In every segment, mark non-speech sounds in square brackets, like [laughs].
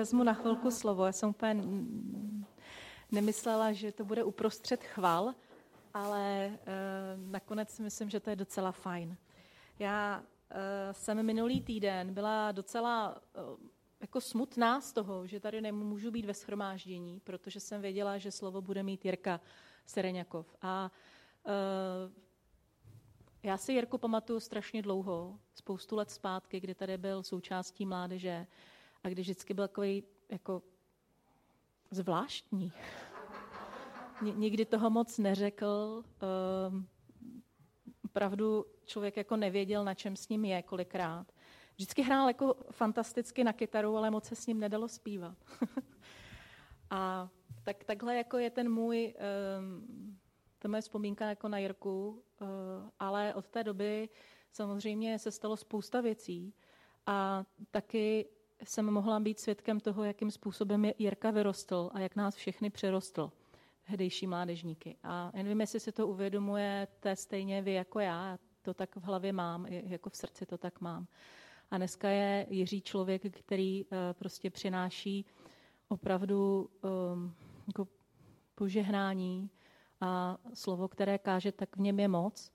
vezmu na chvilku slovo. Já jsem úplně nemyslela, že to bude uprostřed chval, ale e, nakonec si myslím, že to je docela fajn. Já e, jsem minulý týden byla docela e, jako smutná z toho, že tady nemůžu být ve schromáždění, protože jsem věděla, že slovo bude mít Jirka Sereňakov. A e, já si Jirku pamatuju strašně dlouho, spoustu let zpátky, kdy tady byl součástí mládeže a kdy vždycky byl takový jako zvláštní. Ni- Nikdy toho moc neřekl. Um, opravdu člověk jako nevěděl, na čem s ním je kolikrát. Vždycky hrál jako fantasticky na kytaru, ale moc se s ním nedalo zpívat. [laughs] a tak, takhle jako je ten můj, um, to moje vzpomínka jako na Jirku, uh, ale od té doby samozřejmě se stalo spousta věcí a taky jsem mohla být svědkem toho, jakým způsobem je Jirka vyrostl a jak nás všechny přerostl, tehdejší mládežníky. A nevím, jestli si to uvědomujete stejně vy jako já, to tak v hlavě mám, jako v srdci to tak mám. A dneska je Jiří člověk, který uh, prostě přináší opravdu um, jako požehnání a slovo, které káže, tak v něm je moc.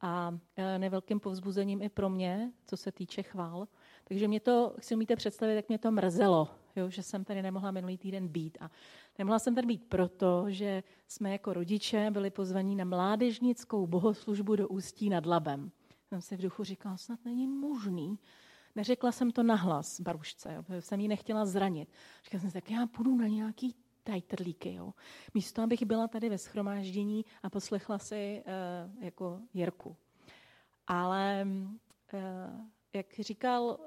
A e, nevelkým povzbuzením i pro mě, co se týče chvál. Takže mě to, si umíte představit, jak mě to mrzelo, jo, že jsem tady nemohla minulý týden být. A nemohla jsem tady být proto, že jsme jako rodiče byli pozvaní na mládežnickou bohoslužbu do Ústí nad Labem. Jsem si v duchu říkala, snad není možný. Neřekla jsem to nahlas barušce, jo, jsem ji nechtěla zranit. Říkala jsem si, tak já půjdu na nějaký tajtrlíky. Jo. Místo, abych byla tady ve schromáždění a poslechla si uh, jako Jirku. Ale uh, jak říkal,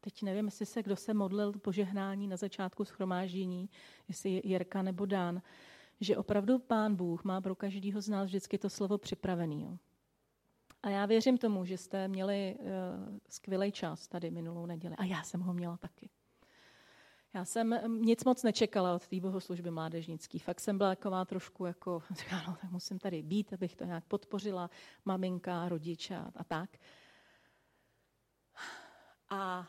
teď nevím, jestli se kdo se modlil požehnání na začátku schromáždění, jestli Jirka nebo Dan, že opravdu Pán Bůh má pro každého z nás vždycky to slovo připravený. A já věřím tomu, že jste měli uh, skvělý čas tady minulou neděli. A já jsem ho měla taky. Já jsem nic moc nečekala od té bohoslužby mládežnický. Fakt jsem byla taková trošku jako, [laughs] no, tak musím tady být, abych to nějak podpořila, maminka, rodiče a, a tak. A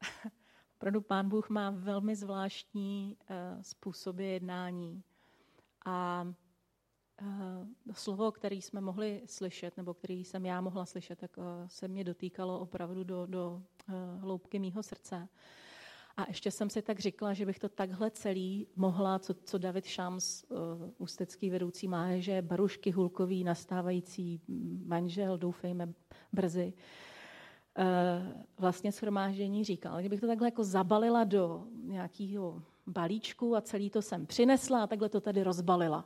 [laughs] opravdu pán Bůh má velmi zvláštní uh, způsoby jednání. A uh, slovo, který jsme mohli slyšet, nebo který jsem já mohla slyšet, tak uh, se mě dotýkalo opravdu do, do hloubky mýho srdce. A ještě jsem si tak říkala, že bych to takhle celý mohla, co, co David Šams, uh, ústecký vedoucí mládeže, Barušky Hulkový, nastávající manžel, doufejme brzy, uh, vlastně shromáždění říkal. Kdybych to takhle jako zabalila do nějakého balíčku a celý to jsem přinesla a takhle to tady rozbalila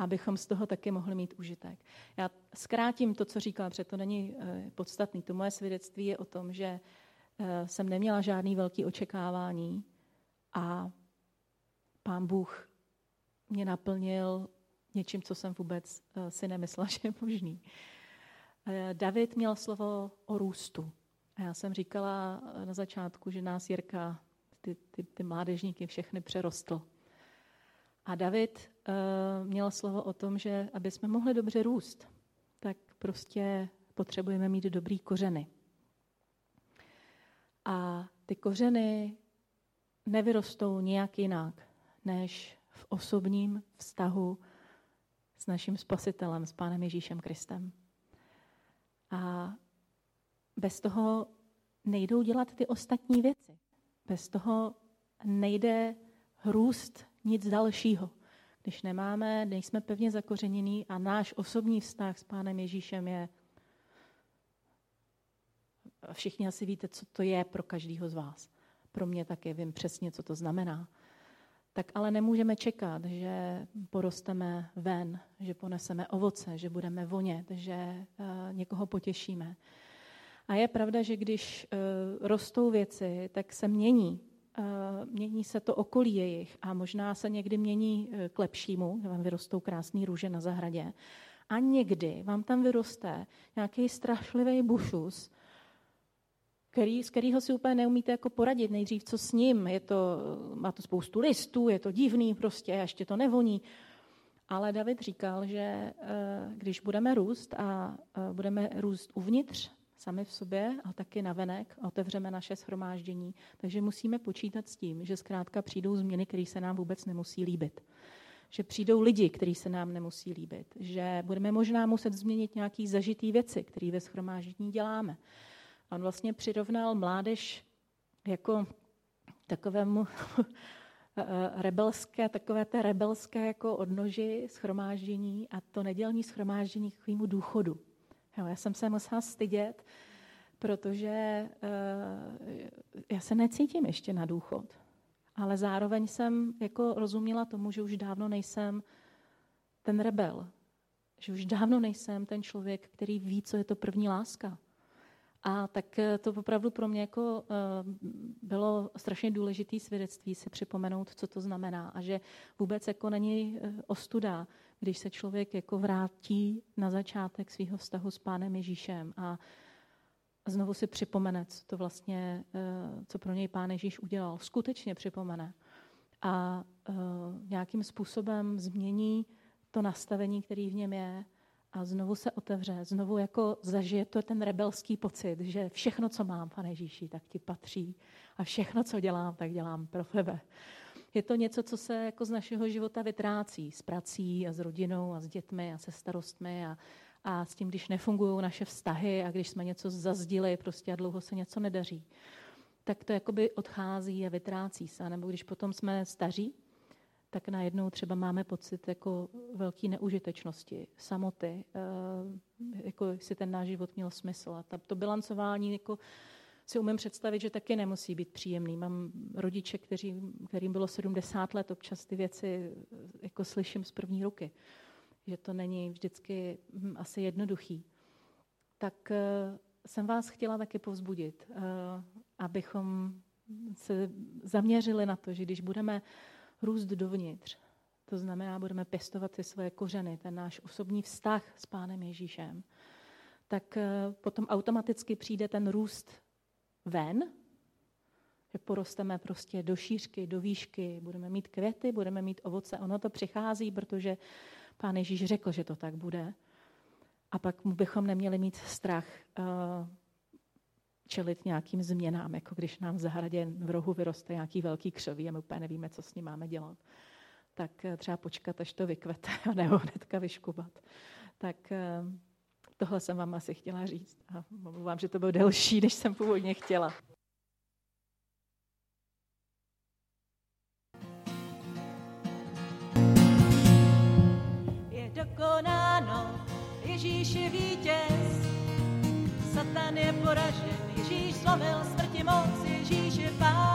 abychom z toho taky mohli mít užitek. Já zkrátím to, co říkala, protože to není uh, podstatný. To moje svědectví je o tom, že Eh, jsem neměla žádný velký očekávání a pán Bůh mě naplnil něčím, co jsem vůbec eh, si nemyslela, [laughs] že je možný. Eh, David měl slovo o růstu. A já jsem říkala na začátku, že nás Jirka, ty, ty, ty mládežníky všechny přerostl. A David uh, měl slovo o tom, že aby jsme mohli dobře růst, tak prostě potřebujeme mít dobrý kořeny. A ty kořeny nevyrostou nijak jinak, než v osobním vztahu s naším spasitelem, s Pánem Ježíšem Kristem. A bez toho nejdou dělat ty ostatní věci. Bez toho nejde růst nic dalšího. Když nemáme, nejsme pevně zakořenění a náš osobní vztah s Pánem Ježíšem je všichni asi víte, co to je pro každého z vás. Pro mě taky vím přesně, co to znamená. Tak ale nemůžeme čekat, že porosteme ven, že poneseme ovoce, že budeme vonět, že uh, někoho potěšíme. A je pravda, že když uh, rostou věci, tak se mění. Uh, mění se to okolí jejich a možná se někdy mění k lepšímu, že vám vyrostou krásné růže na zahradě. A někdy vám tam vyroste nějaký strašlivý bušus, který, z kterého si úplně neumíte jako poradit nejdřív, co s ním. Je to, má to spoustu listů, je to divný prostě, ještě to nevoní. Ale David říkal, že eh, když budeme růst a eh, budeme růst uvnitř, sami v sobě a taky na venek, otevřeme naše schromáždění, takže musíme počítat s tím, že zkrátka přijdou změny, které se nám vůbec nemusí líbit. Že přijdou lidi, kteří se nám nemusí líbit. Že budeme možná muset změnit nějaké zažitý věci, které ve schromáždění děláme On vlastně přirovnal mládež jako takovému [laughs] rebelské, takové té rebelské jako odnoži schromáždění a to nedělní schromáždění k takovému důchodu. Jo, já jsem se musela stydět, protože uh, já se necítím ještě na důchod. Ale zároveň jsem jako rozuměla tomu, že už dávno nejsem ten rebel. Že už dávno nejsem ten člověk, který ví, co je to první láska. A tak eh, to opravdu pro mě jako eh, bylo strašně důležité svědectví si připomenout, co to znamená a že vůbec jako není eh, ostuda, když se člověk jako vrátí na začátek svého vztahu s Pánem Ježíšem a znovu si připomene, co to vlastně, co pro něj Pán Ježíš udělal. Skutečně připomene. A nějakým způsobem změní to nastavení, který v něm je a znovu se otevře, znovu jako zažije to ten rebelský pocit, že všechno, co mám, pane Ježíši, tak ti patří a všechno, co dělám, tak dělám pro tebe. Je to něco, co se jako z našeho života vytrácí, s prací a s rodinou a s dětmi a se starostmi a, a s tím, když nefungují naše vztahy a když jsme něco zazdili prostě a dlouho se něco nedaří, tak to jakoby odchází a vytrácí se. Nebo když potom jsme staří, tak najednou třeba máme pocit jako velké neužitečnosti, samoty, eh, jako si ten náš život měl smysl. A to bilancování jako si umím představit, že taky nemusí být příjemný. Mám rodiče, kteří, kterým bylo 70 let, občas ty věci jako slyším z první ruky, že to není vždycky hm, asi jednoduchý. Tak eh, jsem vás chtěla taky povzbudit, eh, abychom se zaměřili na to, že když budeme růst dovnitř, to znamená, budeme pěstovat ty svoje kořeny, ten náš osobní vztah s Pánem Ježíšem, tak eh, potom automaticky přijde ten růst ven, že porosteme prostě do šířky, do výšky, budeme mít květy, budeme mít ovoce. Ono to přichází, protože Pán Ježíš řekl, že to tak bude. A pak bychom neměli mít strach uh, čelit nějakým změnám, jako když nám v zahradě v rohu vyroste nějaký velký křoví a my úplně nevíme, co s ním máme dělat. Tak uh, třeba počkat, až to vykvete, a [laughs] nebo hnedka vyškubat. Tak uh, tohle jsem vám asi chtěla říct. A mluvám, že to bylo delší, než jsem původně chtěla. Je dokonáno, Ježíš je vítěz, Satan je poražen, Ježíš zlomil smrti moc, Ježíš je pán,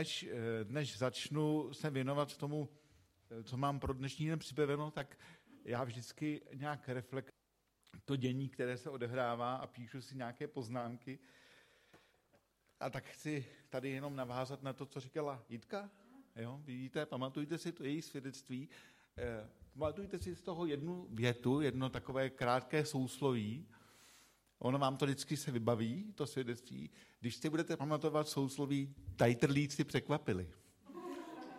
než, eh, než začnu se věnovat tomu, eh, co mám pro dnešní den připraveno, tak já vždycky nějak reflektuji to dění, které se odehrává a píšu si nějaké poznámky. A tak chci tady jenom navázat na to, co říkala Jitka. Jo, vidíte, pamatujte si to její svědectví. Eh, pamatujte si z toho jednu větu, jedno takové krátké sousloví, Ono vám to vždycky se vybaví, to svědectví, když si budete pamatovat sousloví tajtrlíci překvapili.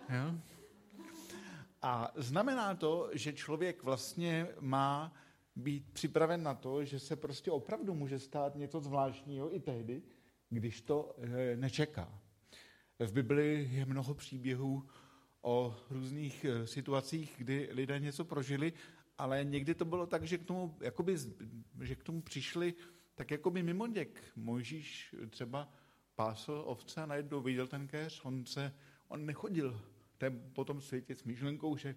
Jo? A znamená to, že člověk vlastně má být připraven na to, že se prostě opravdu může stát něco zvláštního i tehdy, když to eh, nečeká. V Bibli je mnoho příběhů o různých eh, situacích, kdy lidé něco prožili ale někdy to bylo tak, že k tomu, jakoby, že k tomu přišli tak jako by mimo děk. Mojžíš třeba pásl ovce a najednou viděl ten kéř, on, se, on nechodil po tom světě s myšlenkou, že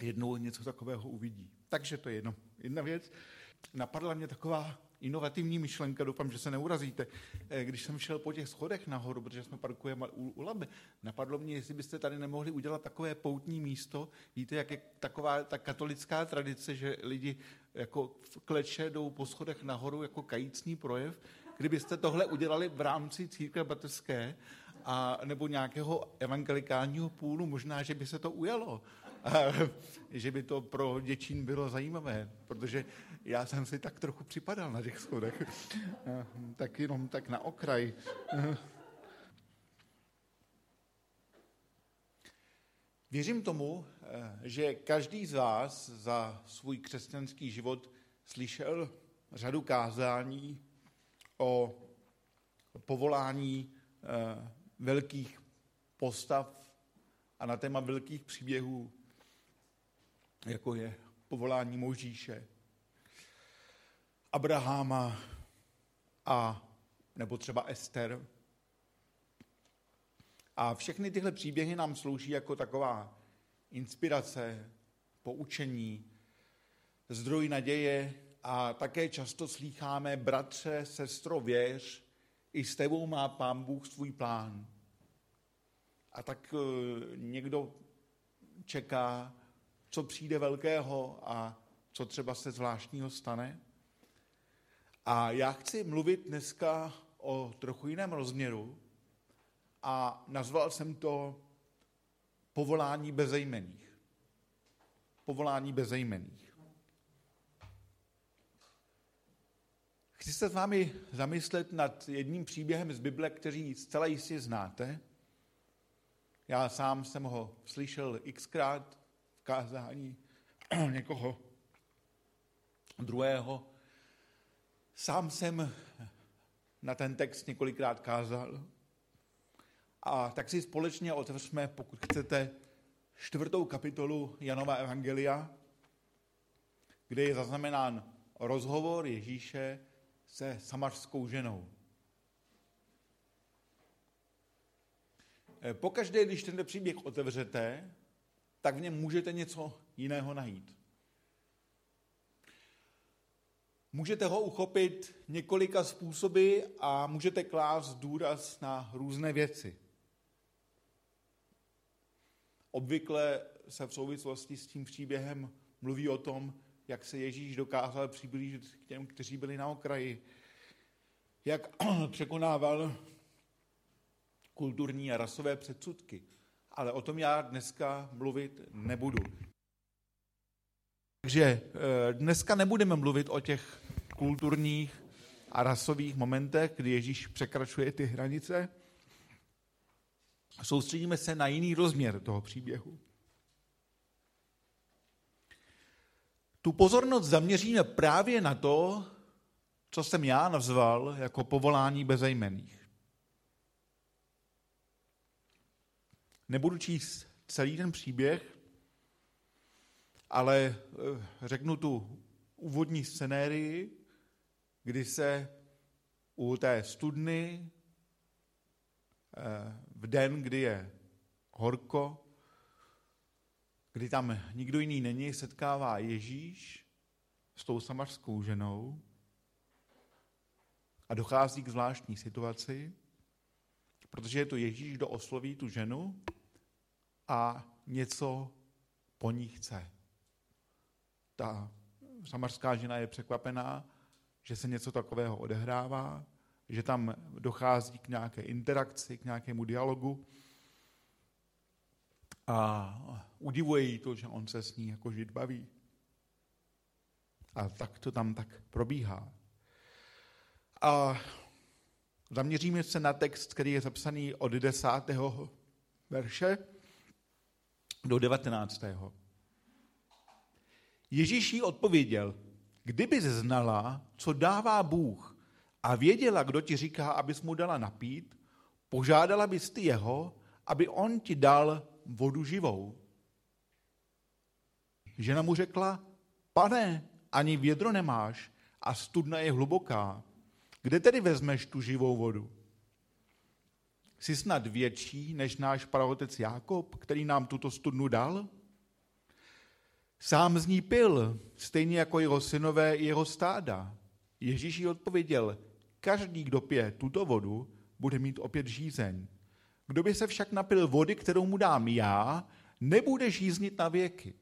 jednou něco takového uvidí. Takže to je jedno, jedna věc. Napadla mě taková inovativní myšlenka, doufám, že se neurazíte. Eh, když jsem šel po těch schodech nahoru, protože jsme parkujeme u, u Labe, napadlo mě, jestli byste tady nemohli udělat takové poutní místo. Víte, jak je taková ta katolická tradice, že lidi jako kleče jdou po schodech nahoru jako kajícní projev. Kdybyste tohle udělali v rámci církve bateřské, a, nebo nějakého evangelikálního půlu, možná, že by se to ujalo. A, že by to pro děčín bylo zajímavé, protože já jsem si tak trochu připadal na těch schodech. tak jenom tak na okraj. Věřím tomu, že každý z vás za svůj křesťanský život slyšel řadu kázání o povolání eh, velkých postav a na téma velkých příběhů, jako je povolání Možíše, Abraháma a nebo třeba Ester. A všechny tyhle příběhy nám slouží jako taková inspirace, poučení, zdroj naděje a také často slýcháme, bratře, sestro, věř, i s tebou má pán Bůh svůj plán. A tak eh, někdo čeká, co přijde velkého a co třeba se zvláštního stane. A já chci mluvit dneska o trochu jiném rozměru a nazval jsem to povolání bezejmených. Povolání bezejmených. Chci se s vámi zamyslet nad jedním příběhem z Bible, který zcela jistě znáte. Já sám jsem ho slyšel xkrát v kázání [clears throat] někoho druhého. Sám jsem na ten text několikrát kázal. A tak si společně otevřeme, pokud chcete, čtvrtou kapitolu Janova Evangelia, kde je zaznamenán rozhovor Ježíše se samařskou ženou. Pokaždé, když tento příběh otevřete, tak v něm můžete něco jiného najít. Můžete ho uchopit několika způsoby a můžete klást důraz na různé věci. Obvykle se v souvislosti s tím příběhem mluví o tom, jak se Ježíš dokázal přiblížit k těm, kteří byli na okraji, jak [clears throat] překonával kulturní a rasové předsudky. Ale o tom já dneska mluvit nebudu. Takže eh, dneska nebudeme mluvit o těch kulturních a rasových momentech, kdy Ježíš překračuje ty hranice. Soustředíme se na jiný rozměr toho příběhu. Tu pozornost zaměříme právě na to, co jsem já nazval jako povolání bezejmených. Nebudu číst celý ten příběh, ale eh, řeknu tu úvodní scenérii, kdy se u té studny eh, v den, kdy je horko, kdy tam nikdo jiný není, setkává Ježíš s tou samařskou ženou a dochází k zvláštní situaci, protože je to Ježíš, kdo osloví tu ženu a něco po ní chce. Ta samařská žena je překvapená, že se něco takového odehrává, že tam dochází k nějaké interakci, k nějakému dialogu a udivuje jí to, že on se s ní jako žid baví. A tak to tam tak probíhá. A zaměříme se na text, který je zapsaný od 10. verše do 19. Ježíš jí odpověděl, kdyby znala, co dává Bůh a věděla, kdo ti říká, abys mu dala napít, požádala bys ty jeho, aby on ti dal vodu živou. Žena mu řekla, pane, ani vědro nemáš a studna je hluboká. Kde tedy vezmeš tu živou vodu? Jsi snad větší než náš praotec Jákob, který nám tuto studnu dal? Sám z ní pil, stejně jako jeho synové i jeho stáda. Ježíš jí odpověděl, každý, kdo pije tuto vodu, bude mít opět žízeň. Kdo by se však napil vody, kterou mu dám já, nebude žíznit na věky.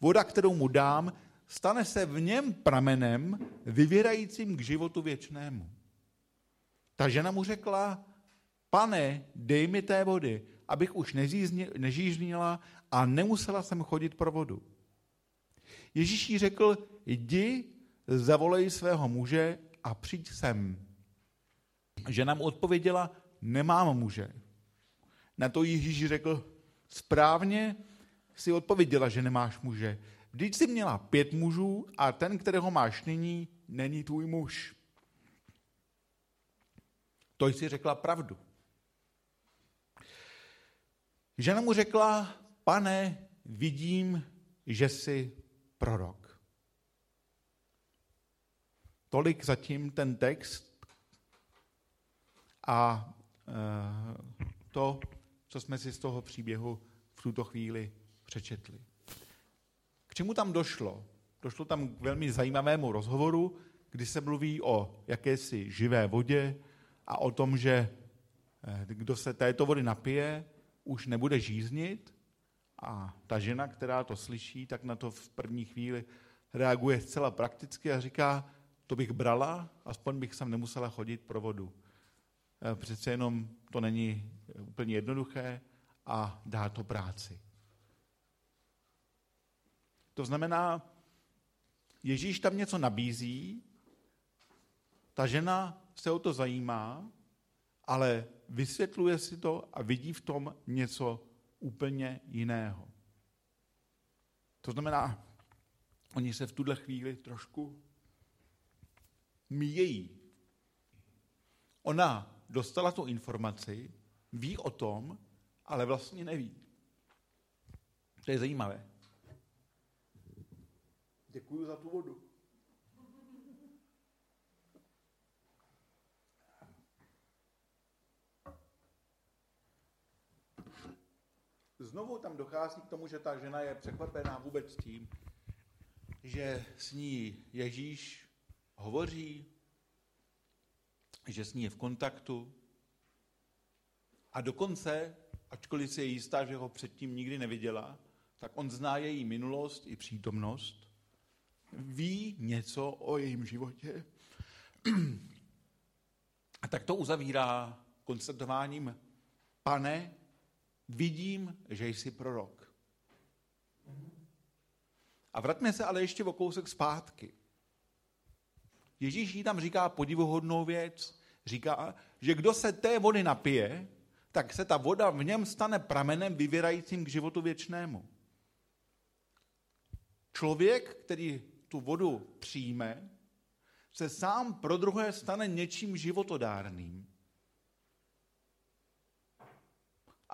Voda, kterou mu dám, stane se v něm pramenem, vyvěrajícím k životu věčnému. Ta žena mu řekla, pane, dej mi té vody, abych už nežíznila a nemusela jsem chodit pro vodu. Ježíš jí řekl, jdi, zavolej svého muže a přijď sem. Žena mu odpověděla, nemám muže. Na to Ježíš řekl, správně si odpověděla, že nemáš muže. Vždyť jsi měla pět mužů a ten, kterého máš nyní, není tvůj muž. To jsi řekla pravdu. Žena mu řekla, pane, vidím, že jsi prorok. Tolik zatím ten text a e, to, co jsme si z toho příběhu v tuto chvíli přečetli. K čemu tam došlo? Došlo tam k velmi zajímavému rozhovoru, kdy se mluví o jakési živé vodě a o tom, že e, kdo se této vody napije, už nebude žíznit a ta žena, která to slyší, tak na to v první chvíli reaguje zcela prakticky a říká, to bych brala, aspoň bych sem nemusela chodit pro vodu. E, přece jenom to není úplně jednoduché a dá to práci. To znamená, Ježíš tam něco nabízí, ta žena se o to zajímá, ale vysvětluje si to a vidí v tom něco úplně jiného. To znamená, oni se v tuhle chvíli trošku míjejí. Ona dostala tu informaci, ví o tom, ale vlastně neví. To je zajímavé. Děkuji za tu vodu. Znovu tam dochází k tomu, že ta žena je překvapená vůbec tím, že s ní Ježíš hovoří, že s ní je v kontaktu. A dokonce, ačkoliv si je jistá, že ho předtím nikdy neviděla, tak on zná její minulost i přítomnost, ví něco o jejím životě. [clears throat] A tak to uzavírá konstatováním, pane, vidím, že jsi prorok. A vraťme se ale ještě o kousek zpátky. Ježíš jí tam říká podivuhodnou věc. Říká, že kdo se té vody napije, tak se ta voda v něm stane pramenem vyvěrajícím k životu věčnému. Člověk, který tu vodu přijme, se sám pro druhé stane něčím životodárným.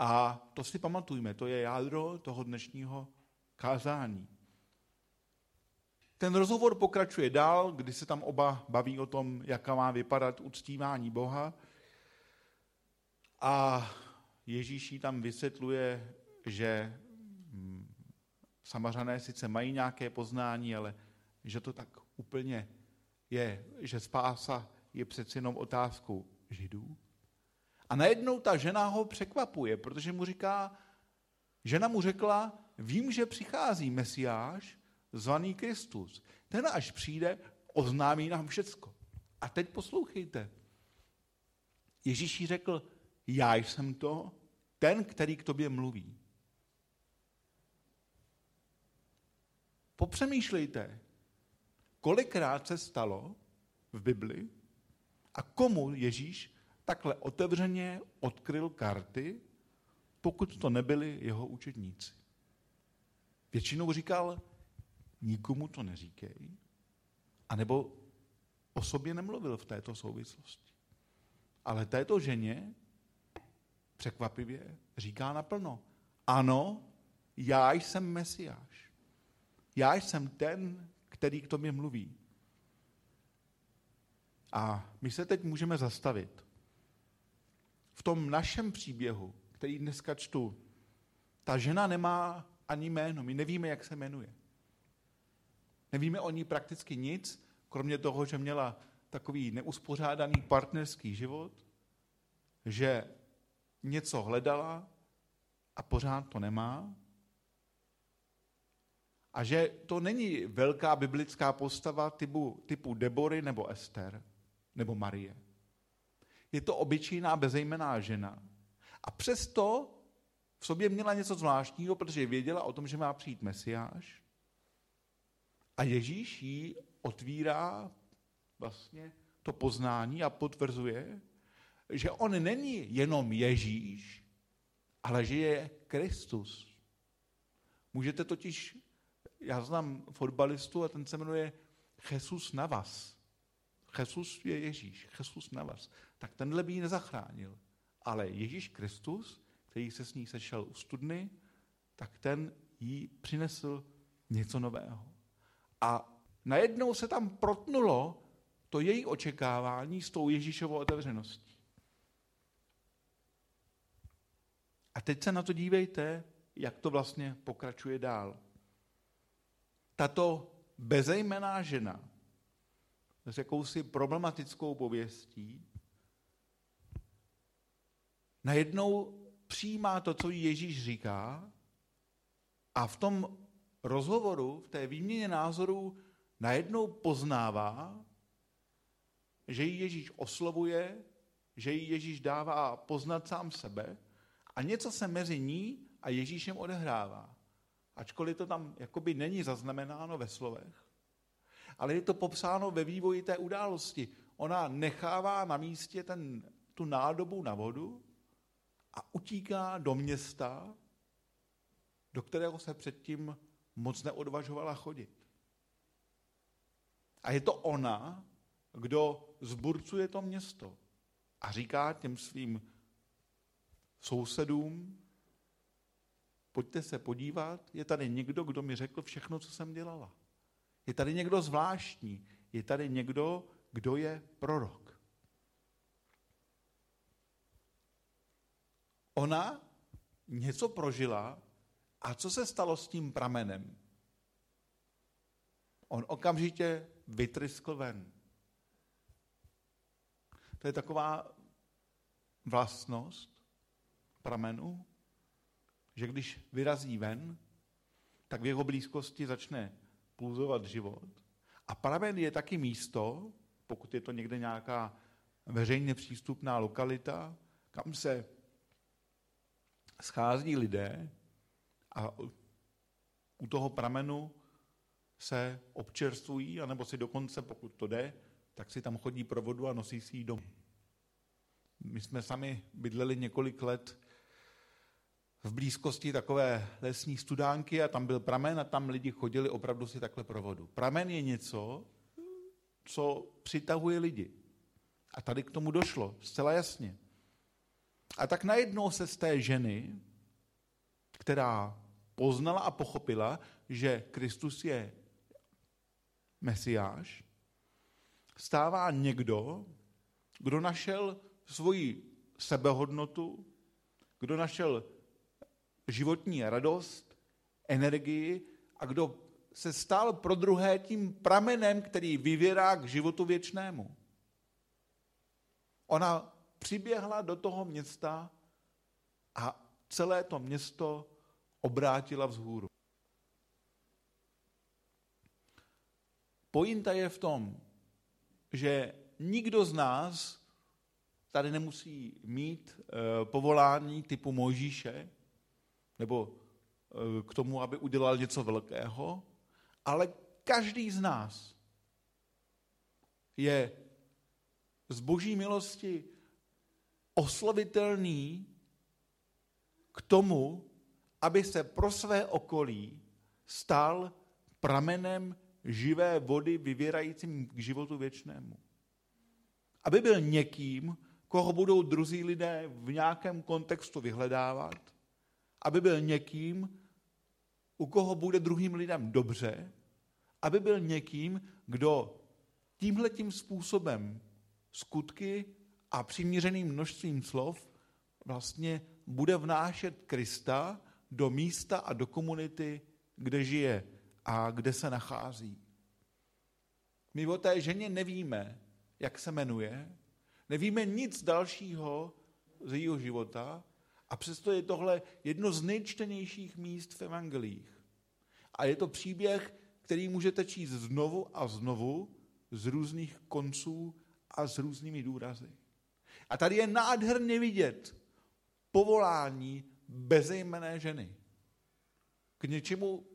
A to si pamatujme, to je jádro toho dnešního kázání. Ten rozhovor pokračuje dál, kdy se tam oba baví o tom, jaká má vypadat uctívání Boha. A Ježíš jí tam vysvětluje, že hm, samařané sice mají nějaké poznání, ale že to tak úplně je, že spása je přeci jenom otázkou židů. A najednou ta žena ho překvapuje, protože mu říká, žena mu řekla, vím, že přichází Mesiáš, zvaný Kristus. Ten až přijde, oznámí nám všecko. A teď poslouchejte. Ježíš jí řekl, já jsem to, ten, který k tobě mluví. Popřemýšlejte, kolikrát se stalo v Bibli a komu Ježíš takhle otevřeně odkryl karty, pokud to nebyli jeho učedníci. Většinou říkal, nikomu to neříkej, anebo o sobě nemluvil v této souvislosti. Ale této ženě překvapivě říká naplno, ano, já jsem Mesiáš. Já jsem ten, který k tobě mluví. A my se teď můžeme zastavit. V tom našem příběhu, který dneska čtu, ta žena nemá ani jméno, my nevíme, jak se jmenuje. Nevíme o ní prakticky nic, kromě toho, že měla takový neuspořádaný partnerský život, že něco hledala a pořád to nemá. A že to není velká biblická postava typu, typu Debory nebo Ester nebo Marie. Je to obyčejná bezejmená žena. A přesto v sobě měla něco zvláštního, protože věděla o tom, že má přijít Mesiáš. A Ježíš jí otvírá vlastně to poznání a potvrzuje, že on není jenom Ježíš, ale že je Kristus. Můžete totiž, já znám fotbalistu a ten se jmenuje Jesus Navas. Jesus je Ježíš, Jesus Navas. Tak tenhle by ji nezachránil. Ale Ježíš Kristus, který se s ní sešel u studny, tak ten jí přinesl něco nového. A najednou se tam protnulo to její očekávání s tou Ježíšovou otevřeností. A teď se na to dívejte, jak to vlastně pokračuje dál. Tato bezejmená žena s jakousi problematickou pověstí najednou přijímá to, co Ježíš říká a v tom rozhovoru, v té výměně názorů najednou poznává, že ji Ježíš oslovuje, že ji Ježíš dává poznat sám sebe a něco se mezi ní a Ježíšem odehrává. Ačkoliv to tam jakoby není zaznamenáno ve slovech. Ale je to popsáno ve vývoji té události. Ona nechává na místě ten, tu nádobu na vodu a utíká do města, do kterého se předtím moc neodvažovala chodit. A je to ona, kdo zburcuje to město a říká těm svým sousedům, pojďte se podívat, je tady někdo, kdo mi řekl všechno, co jsem dělala. Je tady někdo zvláštní, je tady někdo, kdo je prorok. Ona něco prožila a co se stalo s tím pramenem? On okamžitě vytryskl ven. To je taková vlastnost pramenu, že když vyrazí ven, tak v jeho blízkosti začne pulzovat život. A pramen je taky místo, pokud je to někde nějaká veřejně přístupná lokalita, kam se schází lidé a u toho pramenu se občerstvují, anebo si dokonce, pokud to jde, tak si tam chodí pro vodu a nosí si ji domů. My jsme sami bydleli několik let v blízkosti takové lesní studánky a tam byl pramen a tam lidi chodili opravdu si takhle pro vodu. Pramen je něco, co přitahuje lidi. A tady k tomu došlo, zcela jasně. A tak najednou se z té ženy, která poznala a pochopila, že Kristus je mesiáš, stává někdo, kdo našel svoji sebehodnotu, kdo našel životní radost, energii a kdo se stal pro druhé tím pramenem, který vyvěrá k životu věčnému. Ona přiběhla do toho města a celé to město obrátila vzhůru. Pointa je v tom, že nikdo z nás tady nemusí mít e, povolání typu Mojžíše, nebo e, k tomu, aby udělal něco velkého, ale každý z nás je z boží milosti oslovitelný k tomu, aby se pro své okolí stal pramenem živé vody vyvěrajícím k životu věčnému. Aby byl někým, koho budou druzí lidé v nějakém kontextu vyhledávat, aby byl někým, u koho bude druhým lidem dobře, aby byl někým, kdo tímhletím způsobem skutky a přiměřeným množstvím slov vlastně bude vnášet Krista do místa a do komunity, kde žije a kde se nachází. My o té ženě nevíme, jak se jmenuje, nevíme nic dalšího z jejího života a přesto je tohle jedno z nejčtenějších míst v evangelích. A je to příběh, který můžete číst znovu a znovu z různých konců a s různými důrazy. A tady je nádherně vidět povolání bezejmené ženy k něčemu,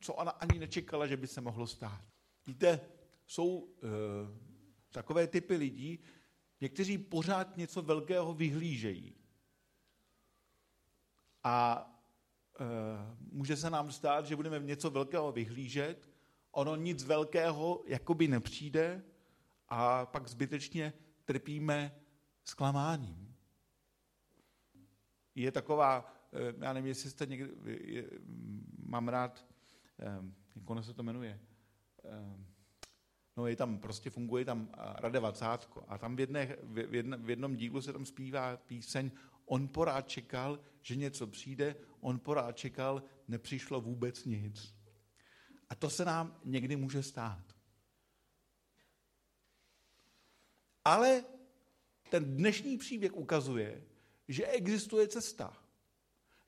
co ona ani nečekala, že by se mohlo stát. Víte, jsou e, takové typy lidí, někteří pořád něco velkého vyhlížejí. A e, může se nám stát, že budeme něco velkého vyhlížet, ono nic velkého jakoby nepřijde a pak zbytečně trpíme zklamáním. Je taková, eh, já nevím, jestli jste někdy, mám rád, eh, jak ono se to jmenuje, eh, no je tam, prostě funguje tam Rade Vacátko a tam v, jedné, v, jedne, v jednom dílu se tam zpívá píseň On porád čekal, že něco přijde, on porád čekal, nepřišlo vůbec nic. A to se nám někdy může stát. Ale ten dnešní příběh ukazuje, že existuje cesta,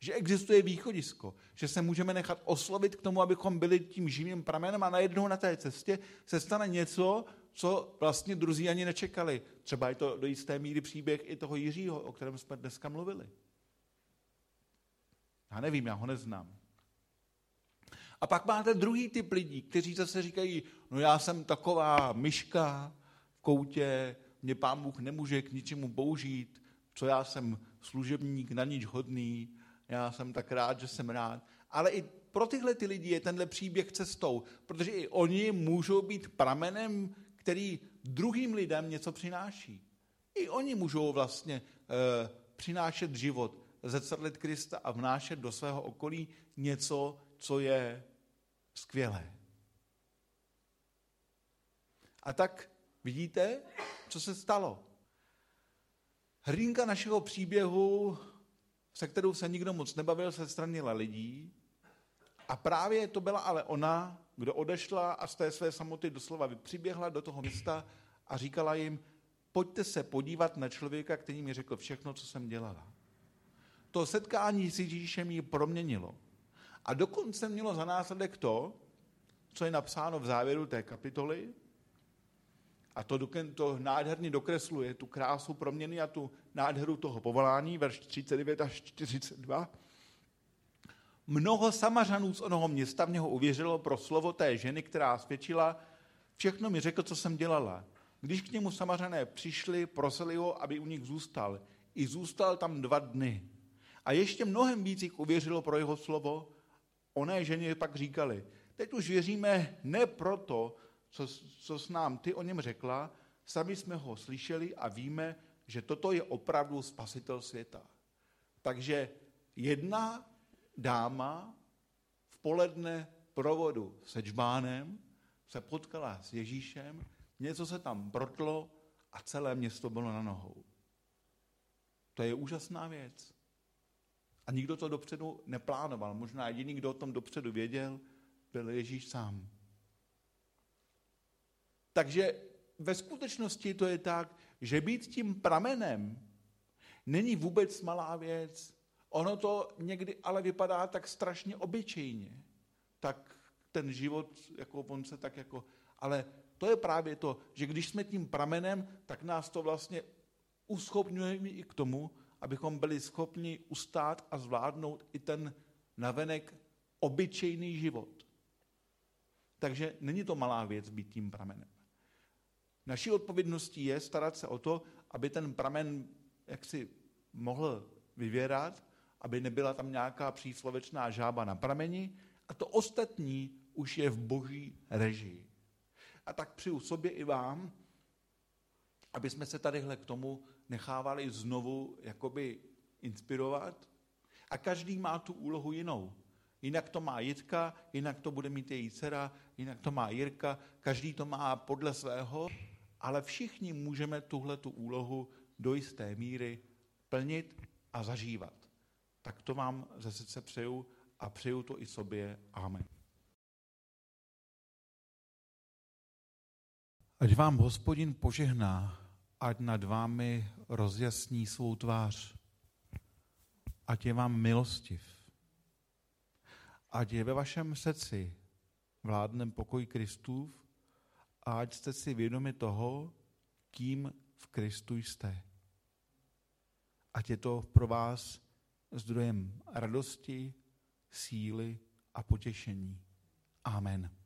že existuje východisko, že se můžeme nechat oslovit k tomu, abychom byli tím živým pramenem a najednou na té cestě se stane něco, co vlastně druzí ani nečekali. Třeba je to do jisté míry příběh i toho Jiřího, o kterém jsme dneska mluvili. Já nevím, já ho neznám. A pak máte druhý typ lidí, kteří zase říkají, no já jsem taková myška v koutě, mě pán Bůh nemůže k ničemu použít, co já jsem služebník na nič hodný, já jsem tak rád, že jsem rád. Ale i pro tyhle ty lidi je tenhle příběh cestou, protože i oni můžou být pramenem, který druhým lidem něco přináší. I oni můžou vlastně e, přinášet život, zrcadlit Krista a vnášet do svého okolí něco, co je skvělé. A tak vidíte, co se stalo. Hrdinka našeho příběhu, se kterou se nikdo moc nebavil, se stranila lidí. A právě to byla ale ona, kdo odešla a z té své samoty doslova přiběhla do toho města a říkala jim, pojďte se podívat na člověka, který mi řekl všechno, co jsem dělala. To setkání s Ježíšem ji proměnilo. A dokonce mělo za následek to, co je napsáno v závěru té kapitoly, a to, to nádherně dokresluje tu krásu proměny a tu nádheru toho povolání, verš 39 až 42. Mnoho samařanů z onoho města v něho uvěřilo pro slovo té ženy, která svědčila, všechno mi řekl, co jsem dělala. Když k němu samařané přišli, prosili ho, aby u nich zůstal. I zůstal tam dva dny. A ještě mnohem víc jich uvěřilo pro jeho slovo. Oné ženě pak říkali, teď už věříme ne proto, co, co s nám ty o něm řekla, sami jsme ho slyšeli a víme, že toto je opravdu spasitel světa. Takže jedna dáma v poledne provodu se džbánem se potkala s Ježíšem, něco se tam brotlo a celé město bylo na nohou. To je úžasná věc. A nikdo to dopředu neplánoval. Možná jediný, kdo o tom dopředu věděl, byl Ježíš sám. Takže ve skutečnosti to je tak, že být tím pramenem není vůbec malá věc. Ono to někdy ale vypadá tak strašně obyčejně. Tak ten život, jako on se tak jako... Ale to je právě to, že když jsme tím pramenem, tak nás to vlastně uschopňuje i k tomu, abychom byli schopni ustát a zvládnout i ten navenek obyčejný život. Takže není to malá věc být tím pramenem. Naší odpovědností je starat se o to, aby ten pramen jaksi mohl vyvěrat, aby nebyla tam nějaká příslovečná žába na prameni a to ostatní už je v boží režii. A tak přiju sobě i vám, aby jsme se tadyhle k tomu nechávali znovu jakoby inspirovat. A každý má tu úlohu jinou. Jinak to má Jitka, jinak to bude mít její dcera, jinak to má Jirka, každý to má podle svého, ale všichni můžeme tuhle tu úlohu do jisté míry plnit a zažívat. Tak to vám ze srdce přeju a přeju to i sobě. Amen. Ať vám hospodin požehná, ať nad vámi rozjasní svou tvář, ať je vám milostiv, ať je ve vašem srdci vládnem pokoj Kristův a ať jste si vědomi toho, kým v Kristu jste. Ať je to pro vás zdrojem radosti, síly a potěšení. Amen.